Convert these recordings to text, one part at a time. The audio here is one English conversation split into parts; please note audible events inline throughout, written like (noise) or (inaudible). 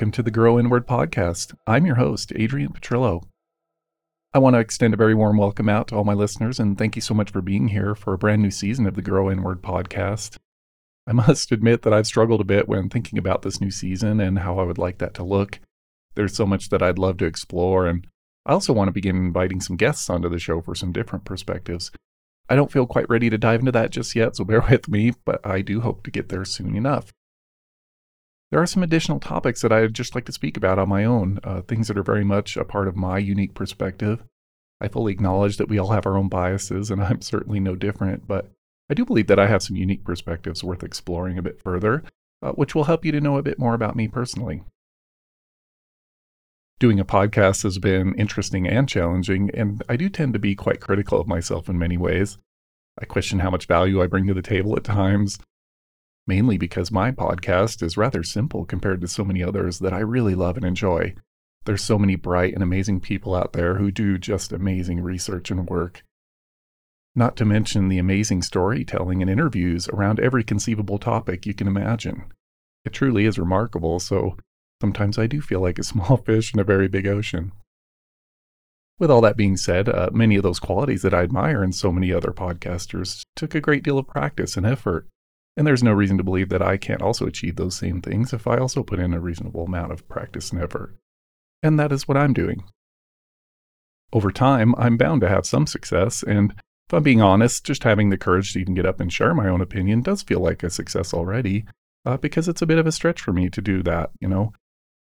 Welcome to the Grow Inward podcast. I'm your host, Adrian Petrillo. I want to extend a very warm welcome out to all my listeners and thank you so much for being here for a brand new season of the Grow Inward podcast. I (laughs) must admit that I've struggled a bit when thinking about this new season and how I would like that to look. There's so much that I'd love to explore, and I also want to begin inviting some guests onto the show for some different perspectives. I don't feel quite ready to dive into that just yet, so (laughs) bear with me, but I do hope to get there soon enough. There are some additional topics that I'd just like to speak about on my own, uh, things that are very much a part of my unique perspective. I fully acknowledge that we all have our own biases, and (laughs) I'm certainly no different, but I do believe that I have some unique perspectives worth exploring a bit further, uh, which will help you to know a bit more about me personally. Doing a podcast has been interesting and challenging, and I do tend to be quite critical of myself in many ways. I question how much value I bring to the table at times mainly because my podcast is rather simple compared to so many others that I really love and enjoy. There's so many bright and amazing people out there who do just amazing research and work. Not to mention the amazing storytelling and interviews around every conceivable topic you can imagine. It truly is remarkable, so sometimes I do feel like a small (laughs) fish in a very big ocean. With all that being said, uh, many of those qualities that I admire in so many other podcasters took a great deal of practice and effort. And there's no reason to believe that I can't also achieve those same things if I also put in a reasonable amount of practice and effort. And that is what I'm doing. Over time, I'm bound to have some success, and if I'm being honest, just having the courage to even get up and share my own opinion does feel like a success already, uh, because it's a bit of a stretch for me to do that, you know.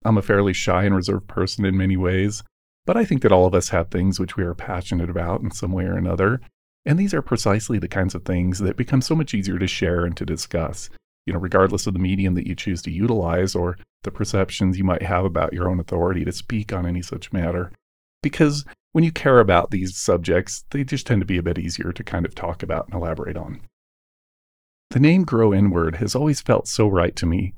I'm a fairly shy and reserved person in many ways, but I think that all of us have things which we are passionate about in some way or another, and these are precisely the kinds of things that become so much easier to share and to discuss, you know, regardless of the medium that you choose to utilize or the perceptions you might have about your own authority to speak on any such matter. Because when you care about these subjects, they just tend to be a bit easier to kind of talk about and elaborate on. The name Grow Inward has always felt so right to me.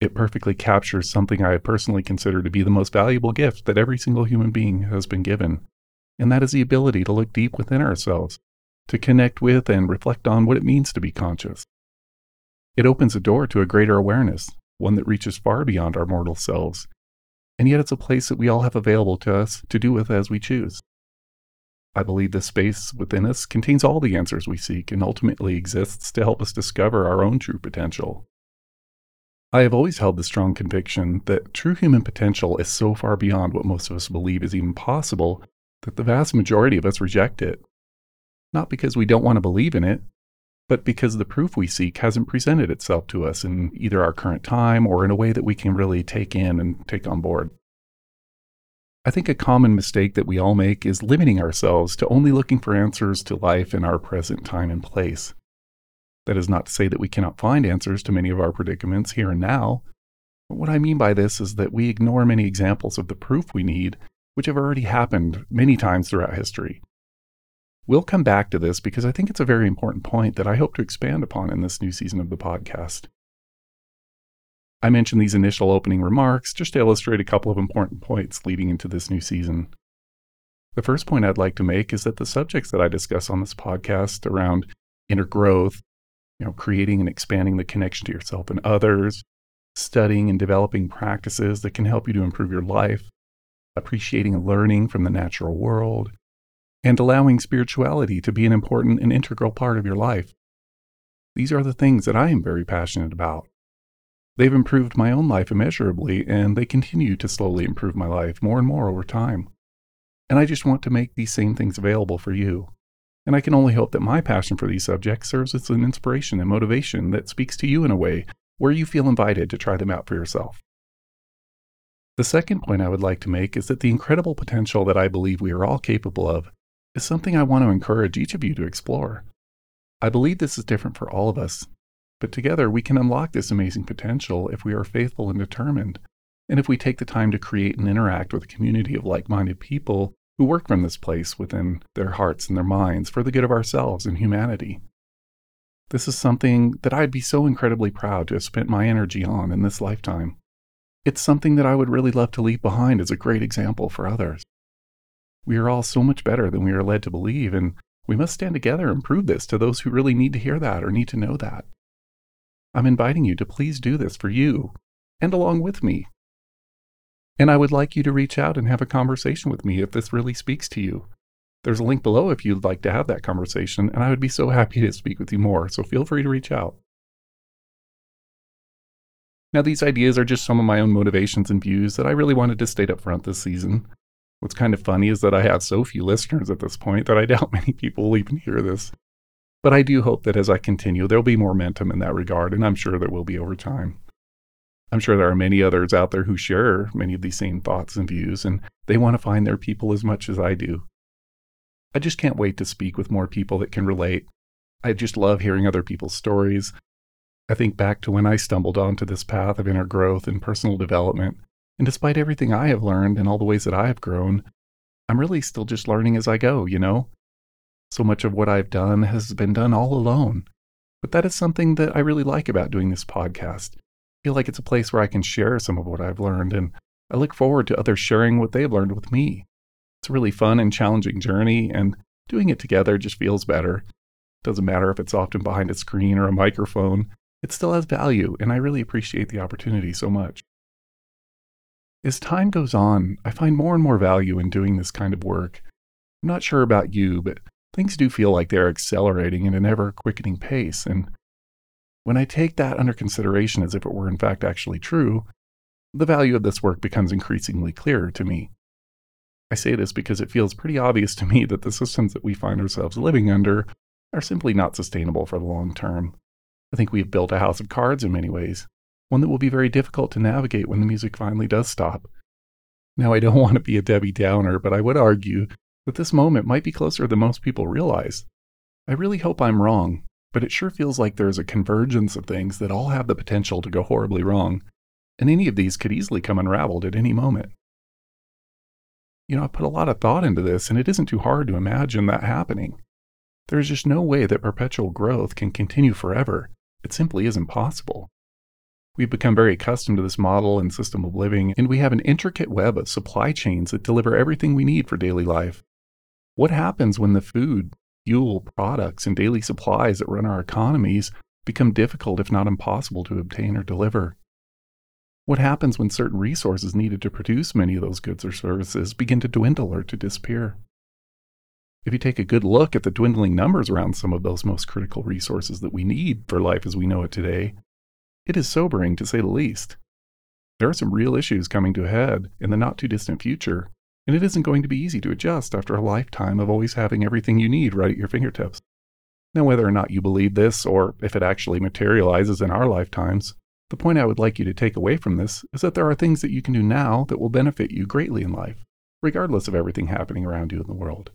It perfectly captures something I personally consider to be the most valuable gift that every single human being has been given, and that is the ability to look deep within ourselves to connect with and reflect on what it means to be conscious. It opens a door to a greater awareness, one that reaches far beyond our mortal selves, and yet it's a place that we all have available to us to do with as we choose. I believe this space within us contains all the answers we seek and ultimately exists to help us discover our own true potential. I have always held the strong conviction that true human potential is so far beyond what most of us believe is even possible that the vast majority of us reject it not because we don't want to believe in it, but because the proof we seek hasn't presented itself to us in either our current time or in a way that we can really take in and take on board. I think a common mistake that we all make is limiting ourselves to only looking for answers to life in our present time and place. That is not to say that we cannot find answers to many of our predicaments here and now. But what I mean by this is that we ignore many examples of the proof we need, which have already happened many times throughout history We'll come back to this because I think it's a very important point that I hope to expand upon in this new season of the podcast. I mentioned these initial opening remarks just to illustrate a couple of important points leading into this new season. The first point I'd like to make is that the subjects that I discuss on this podcast around inner growth, you know, creating and expanding the connection to yourself and others, studying and developing practices that can help you to improve your life, appreciating and learning from the natural world, and allowing spirituality to be an important and integral part of your life. These are the things that I am very passionate about. They've improved my own life immeasurably, and they continue to slowly improve my life more and more over time. And I just want to make these same things available for you. And I can only hope that my passion for these subjects serves as an inspiration and motivation that speaks to you in a way where you feel invited to try them out for yourself. The second point I would like to make is that the incredible potential that I believe we are all capable of is something I want to encourage each of you to explore. I believe this is different for all of us, but together we can unlock this amazing potential if we are faithful and determined, and if we take the time to create and interact with a community of like minded people who work from this place within their hearts and their minds for the good of ourselves and humanity. This is something that I'd be so incredibly proud to have spent my energy on in this lifetime. It's something that I would really love to leave behind as a great example for others. We are all so much better than we are led to believe, and we must stand together and prove this to those who really need to hear that or need to know that. I'm inviting you to please do this for you and along with me. And I would like you to reach out and have a conversation with me if this really speaks to you. There's a link below if you'd like to have that conversation, and I would be so happy to speak with you more, so feel free to reach out. Now, these ideas are just some of my own motivations and views that I really wanted to state up front this season. What's kind of funny is that I have so few listeners at this point that I doubt (laughs) many people will even hear this. But I do hope that as I continue, there'll be momentum in that regard, and I'm sure there will be over time. I'm sure there are many others out there who share many of these same thoughts and views, and they want to find their people as much as I do. I just can't wait to speak with more people that can relate. I just love hearing other people's stories. I think back to when I stumbled onto this path of inner growth and personal development, and despite everything I have learned and all the ways that I have grown, I'm really still just learning as I go, you know? So much of what I've done has been done all alone. But that is something that I really like about doing this podcast. I feel like it's a place where I can share some of what I've learned, and I look forward to others sharing what they've learned with me. It's a really fun and challenging journey, and doing it together just feels better. Doesn't matter if it's often behind a screen or a microphone, it still has value, and I really appreciate the opportunity so much. As time goes on, I find more and more value in doing this kind of work. I'm not sure about you, but things do feel like they're accelerating at an ever quickening pace. And when I take that under consideration as if it were in fact actually true, the value of this work becomes increasingly clearer to me. I say this because it feels pretty obvious to me that the systems that we find ourselves living under are simply not sustainable for the long term. I think we have built a house of cards in many ways, one that will be very difficult to navigate when the music finally does stop. Now, I don't (laughs) want to be a Debbie Downer, but I would argue that this moment might be closer than most people realize. I really hope I'm wrong, but it sure feels like there's a convergence of things that all have the potential to go horribly wrong, and any of these could easily come unraveled at any moment. You know, I put a lot of thought into this, and it isn't too hard to imagine that happening. There's just no way that perpetual growth can continue forever. It simply isn't possible. We've become very accustomed to this model and system of living, and we have an intricate web of supply chains that deliver everything we need for daily life. What happens when the food, fuel, products, and daily supplies that run our economies become difficult, if not impossible, to obtain or deliver? What happens when certain resources needed to produce many of those goods or services begin to dwindle or to disappear? If you take a good look at the dwindling numbers around some of those most critical resources that we need for life as we know it today, it is sobering to say the least. There are some real issues coming to a head in the not too distant future and it isn't going to be easy to adjust after a lifetime of always having everything you need right at your fingertips. Now, whether or not you believe this, or if it actually materializes in our lifetimes, the point I would like you to take away from this is that there are things that you can do now that will benefit you greatly in life, regardless of everything happening around you in the world.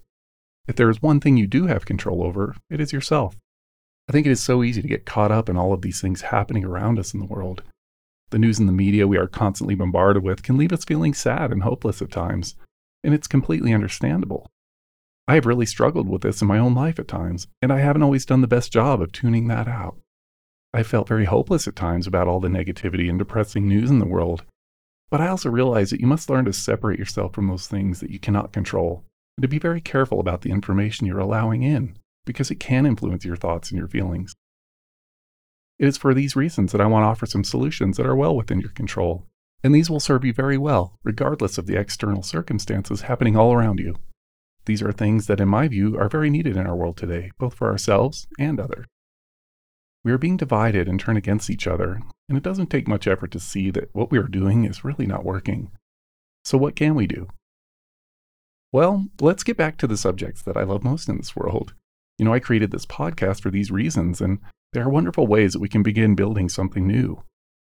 If there is one thing you do have control over, it is yourself. I think it is so easy to get caught up in all of these things happening around us in the world. The news and the media we are constantly bombarded with can leave us feeling sad and hopeless at times, and it's completely understandable. I have really struggled with this in my own life at times, and I haven't always done the best job of tuning that out. I felt very hopeless at times about all the negativity and depressing news in the world, but I also realize that you must learn to separate yourself from those things that you cannot control, and to be very careful about the information you're allowing in, because it can influence your thoughts and your feelings. It is for these reasons that I want to offer some solutions that are well within your control and these will serve you very well, regardless of the external circumstances happening all around you. These are things that, in my view, are very needed in our world today, both for ourselves and others. We are being divided and turned against each other, and it doesn't take much effort to see that what we are doing is really not working. So, what can we do? Well, let's get back to the subjects that I love most in this world. You know, I created this podcast for these reasons, and there are wonderful ways that we can begin building something new.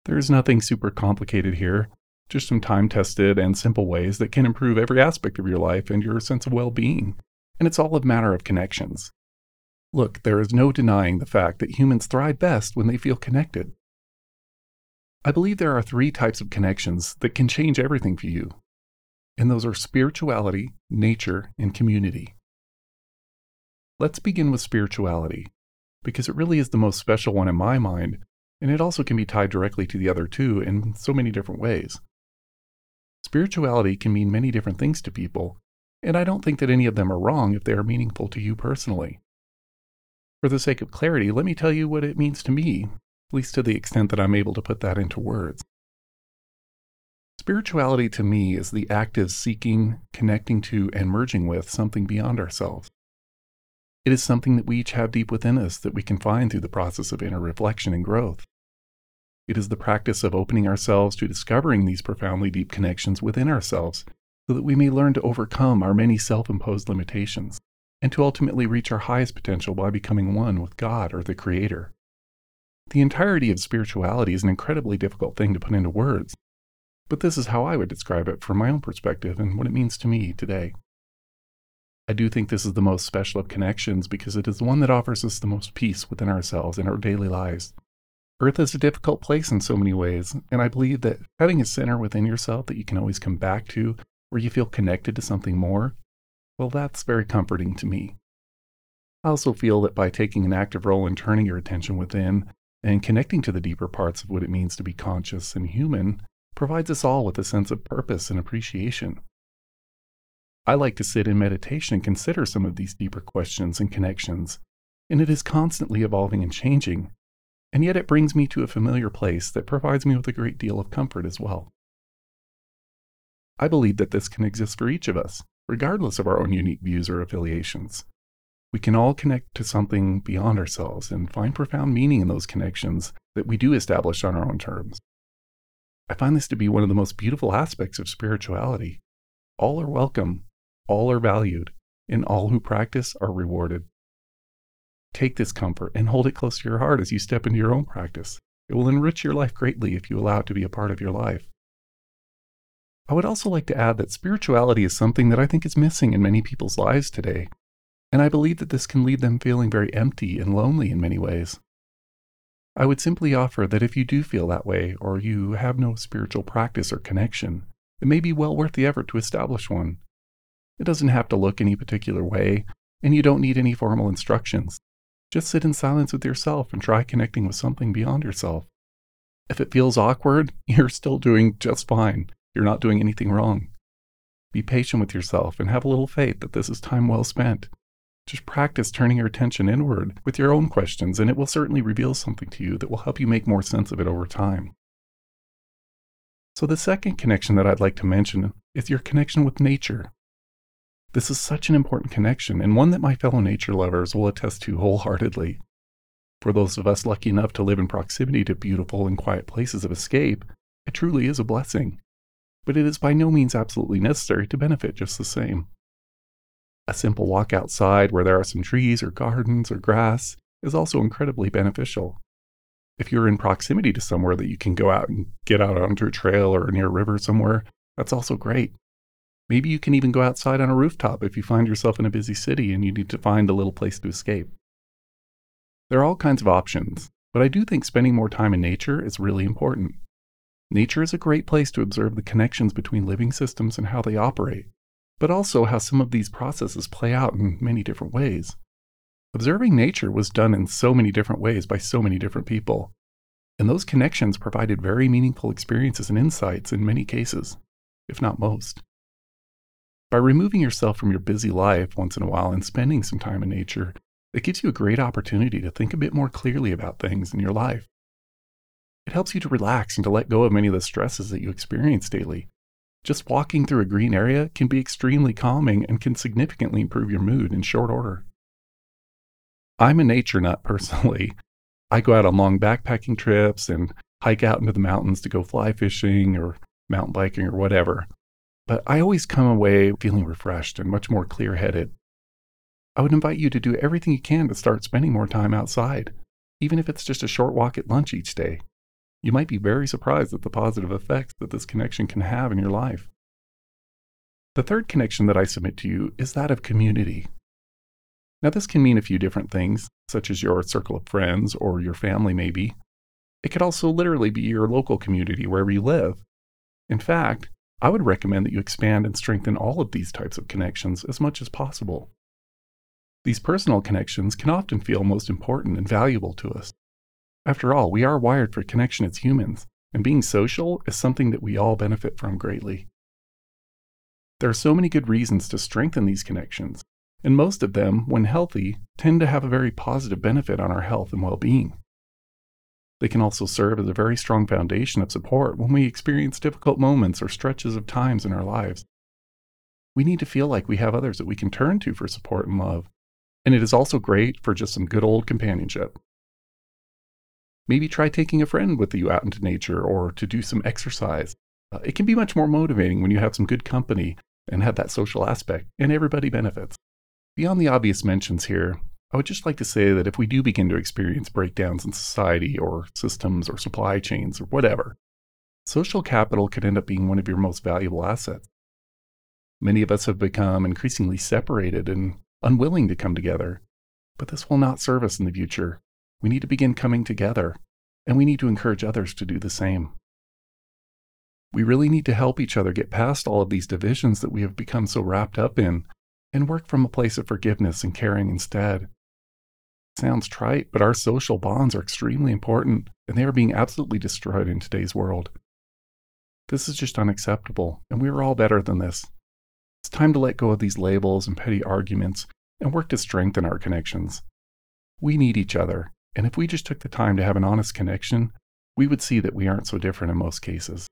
There's nothing super complicated here, just some time tested and simple ways that can improve every aspect of your life and your sense of well being. And it's all a matter of connections. Look, there is no denying the fact that humans thrive best when they feel connected. I believe there are three types of connections that can change everything for you, and those are spirituality, nature, and community. Let's begin with spirituality, because it really is the most special one in my mind and it also can be tied directly to the other two in so many different ways. Spirituality can mean many different things to people, and I don't think that any of them are wrong if they are meaningful to you personally. For the sake of clarity, let me tell you what it means to me, at least to the extent that I'm able to put that into words. Spirituality to me is the act of seeking, connecting to, and merging with something beyond ourselves. It is something that we each have deep within us that we can find through the process of inner reflection and growth. It is the practice of opening ourselves to discovering these profoundly deep connections within ourselves so that we may learn to overcome our many self imposed limitations and to ultimately reach our highest potential by becoming one with God or the Creator. The entirety of spirituality is an incredibly difficult thing to put into words, but this is how I would describe it from my own perspective and what it means to me today. I do think this is the most special of connections because it is the one that offers us the most peace within ourselves and our daily lives. Earth is a difficult place in so many ways, and I believe that having a center within yourself that you can always come back to, where you feel connected to something more, well, that's very comforting to me. I also feel that by taking an active role in turning your attention within and connecting to the deeper parts of what it means to be conscious and human provides us all with a sense of purpose and appreciation. I like to sit in meditation and consider some of these deeper questions and connections, and it is constantly evolving and changing, and yet it brings me to a familiar place that provides me with a great deal of comfort as well. I believe that this can exist for each of us, regardless of our own unique views or affiliations. We can all connect to something beyond ourselves and find profound meaning in those connections that we do establish on our own terms. I find this to be one of the most beautiful aspects of spirituality. All are welcome, all are valued, and all who practice are rewarded. Take this comfort and hold it close to your heart as you step into your own practice. It will enrich your life greatly if you allow it to be a part of your life. I would also like to add that spirituality is something that I think is missing in many people's lives today, and I believe that this can leave them feeling very empty and lonely in many ways. I would simply offer that if you do feel that way, or you have no spiritual practice or connection, it may be well worth the effort to establish one. It doesn't have to look any particular way, and you don't need any formal instructions. Just sit in silence with yourself and try connecting with something beyond yourself. If it feels awkward, (laughs) you're still doing just fine. You're not doing anything wrong. Be patient with yourself and have a little faith that this is time well spent. Just practice turning your attention inward with your own questions, and it will certainly reveal something to you that will help you make more sense of it over time. So, the second connection that I'd like to mention is your connection with nature. This is such an important connection, and one that my fellow nature lovers will attest to wholeheartedly. For those of us lucky enough to live in proximity to beautiful and quiet places of escape, it truly is a blessing but it is by no means absolutely necessary to benefit just the same. A simple walk outside where there are some trees or gardens or grass is also incredibly beneficial. If you're in proximity to somewhere that you can go out and get out onto a trail or near a river somewhere, that's also great. Maybe you can even go outside on a rooftop if you find yourself in a busy city and you need to find a little place to escape. There are all kinds of options, but I do think spending more time in nature is really important. Nature is a great place to observe the connections between living systems and how they operate, but also how some of these processes play out in many different ways. Observing nature was done in so many different ways by so many different people, and those connections provided very meaningful experiences and insights in many cases, if not most. By removing yourself from your busy life once in a while and spending some time in nature, it gives you a great opportunity to think a bit more clearly about things in your life it helps you to relax and to let go of many of the stresses that you experience daily. Just walking through a green area can be extremely calming and can significantly improve your mood in short order. I'm a nature nut (laughs) personally. I go out on long backpacking trips and hike out into the mountains to go fly fishing or mountain biking or whatever. But I always come away feeling refreshed and much more clear headed. I would invite you to do everything you can to start spending more time outside, even if it's just a short walk at lunch each day. You might be very surprised at the positive effects that this connection can have in your life. The third connection that I submit to you is that of community. Now, this can mean a few different things, such as your circle of friends or your family, maybe. It could also literally be your local community wherever you live. In fact, I would recommend that you expand and strengthen all of these types of connections as much as possible. These personal connections can often feel most important and valuable to us, after all, we are wired for connection as humans, and being social is something that we all benefit from greatly. There are so many good reasons to strengthen these connections, and most of them, when healthy, tend to have a very positive benefit on our health and well being. They can also serve as a very strong foundation of support when we experience difficult moments or stretches of times in our lives. We need to feel like we have others that we can turn to for support and love. And it is also great for just some good old companionship. Maybe try taking a friend with you out into nature or to do some exercise. Uh, it can be much more motivating when you have some good company and have that social aspect, and everybody benefits. Beyond the obvious mentions here, I would just like to say that if we do begin to experience breakdowns in society or systems or supply chains or whatever, social capital could end up being one of your most valuable assets. Many of us have become increasingly separated and unwilling to come together, but this will not serve us in the future we need to begin coming together, and we need to encourage others to do the same. We really need to help each other get past all of these divisions that we have become so wrapped up in and work from a place of forgiveness and caring instead. Sounds trite, but our social bonds are extremely important and they are being absolutely destroyed in today's world. This is just unacceptable, and we are all better than this. It's time to let go of these labels and petty arguments and work to strengthen our connections. We need each other, and if we just took the time to have an honest connection, we would see that we aren't so different in most cases.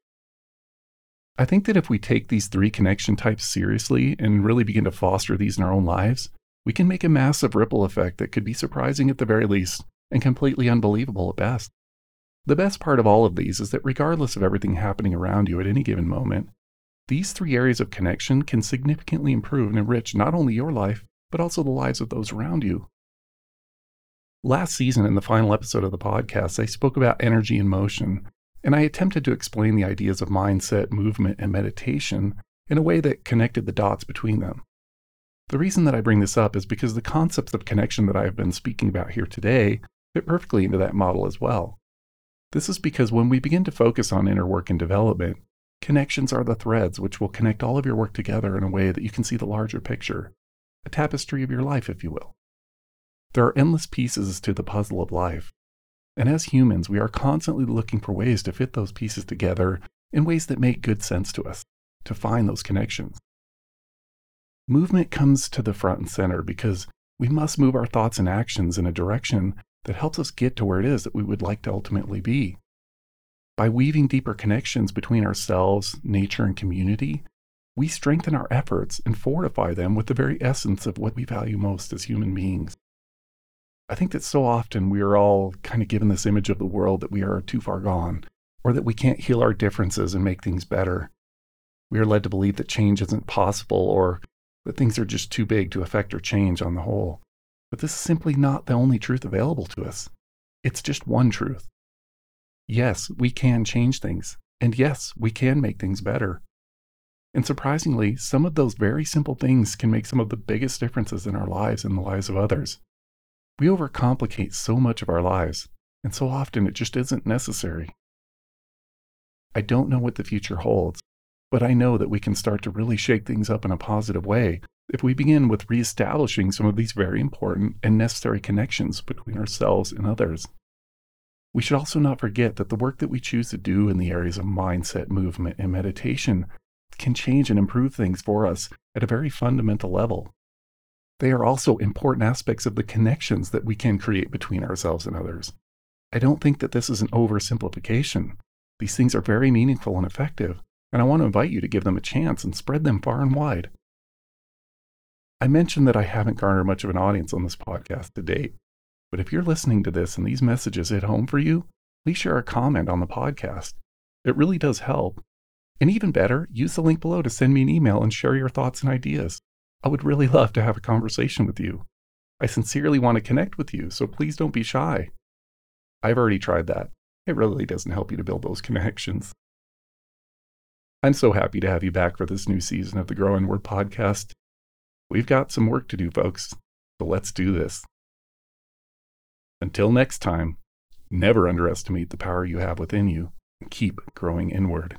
I think that if we take these three connection types seriously and really begin to foster these in our own lives, we can make a massive ripple effect that could be surprising at the very least and completely unbelievable at best. The best part of all of these is that regardless of everything happening around you at any given moment, these three areas of connection can significantly improve and enrich not only your life, but also the lives of those around you. Last season, in the final episode of the podcast, I spoke about energy and motion, and I attempted to explain the ideas of mindset, movement, and meditation in a way that connected the dots between them. The reason that I bring this up is because the concepts of connection that I have been speaking about here today fit perfectly into that model as well. This is because when we begin to focus on inner work and development, connections are the threads which will connect all of your work together in a way that you can see the larger picture, a tapestry of your life, if you will. There are endless pieces to the puzzle of life. And as humans, we are constantly looking for ways to fit those pieces together in ways that make good sense to us, to find those connections. Movement comes to the front and center because we must move our thoughts and actions in a direction that helps us get to where it is that we would like to ultimately be. By weaving deeper connections between ourselves, nature, and community, we strengthen our efforts and fortify them with the very essence of what we value most as human beings. I think that so often we are all kind of given this image of the world that we are too far gone, or that we can't heal our differences and make things better. We are led to believe that change isn't possible, or that things are just too big to affect or change on the whole. But this is simply not the only truth available to us. It's just one truth. Yes, we can change things, and yes, we can make things better. And surprisingly, some of those very simple things can make some of the biggest differences in our lives and the lives of others. We overcomplicate so much of our lives, and so often it just isn't necessary. I don't know what the future holds, but I know that we can start to really shake things up in a positive way if we begin with reestablishing some of these very important and necessary connections between ourselves and others. We should also not forget that the work that we choose to do in the areas of mindset, movement, and meditation can change and improve things for us at a very fundamental level. They are also important aspects of the connections that we can create between ourselves and others. I don't think that this is an oversimplification. These things are very meaningful and effective, and I want to invite you to give them a chance and spread them far and wide. I mentioned that I haven't garnered much of an audience on this podcast to date, but if you're listening to this and these messages hit home for you, please share a comment on the podcast. It really does help. And even better, use the link below to send me an email and share your thoughts and ideas. I would really (laughs) love to have a conversation with you. I sincerely want to connect with you, so please don't be shy. I've already tried that. It really doesn't help you to build those (laughs) connections. I'm so happy to have you back for this new season of the Growing Inward podcast. We've got some work to do, folks, so let's do this. Until next time, never underestimate the power you have within you and keep growing inward.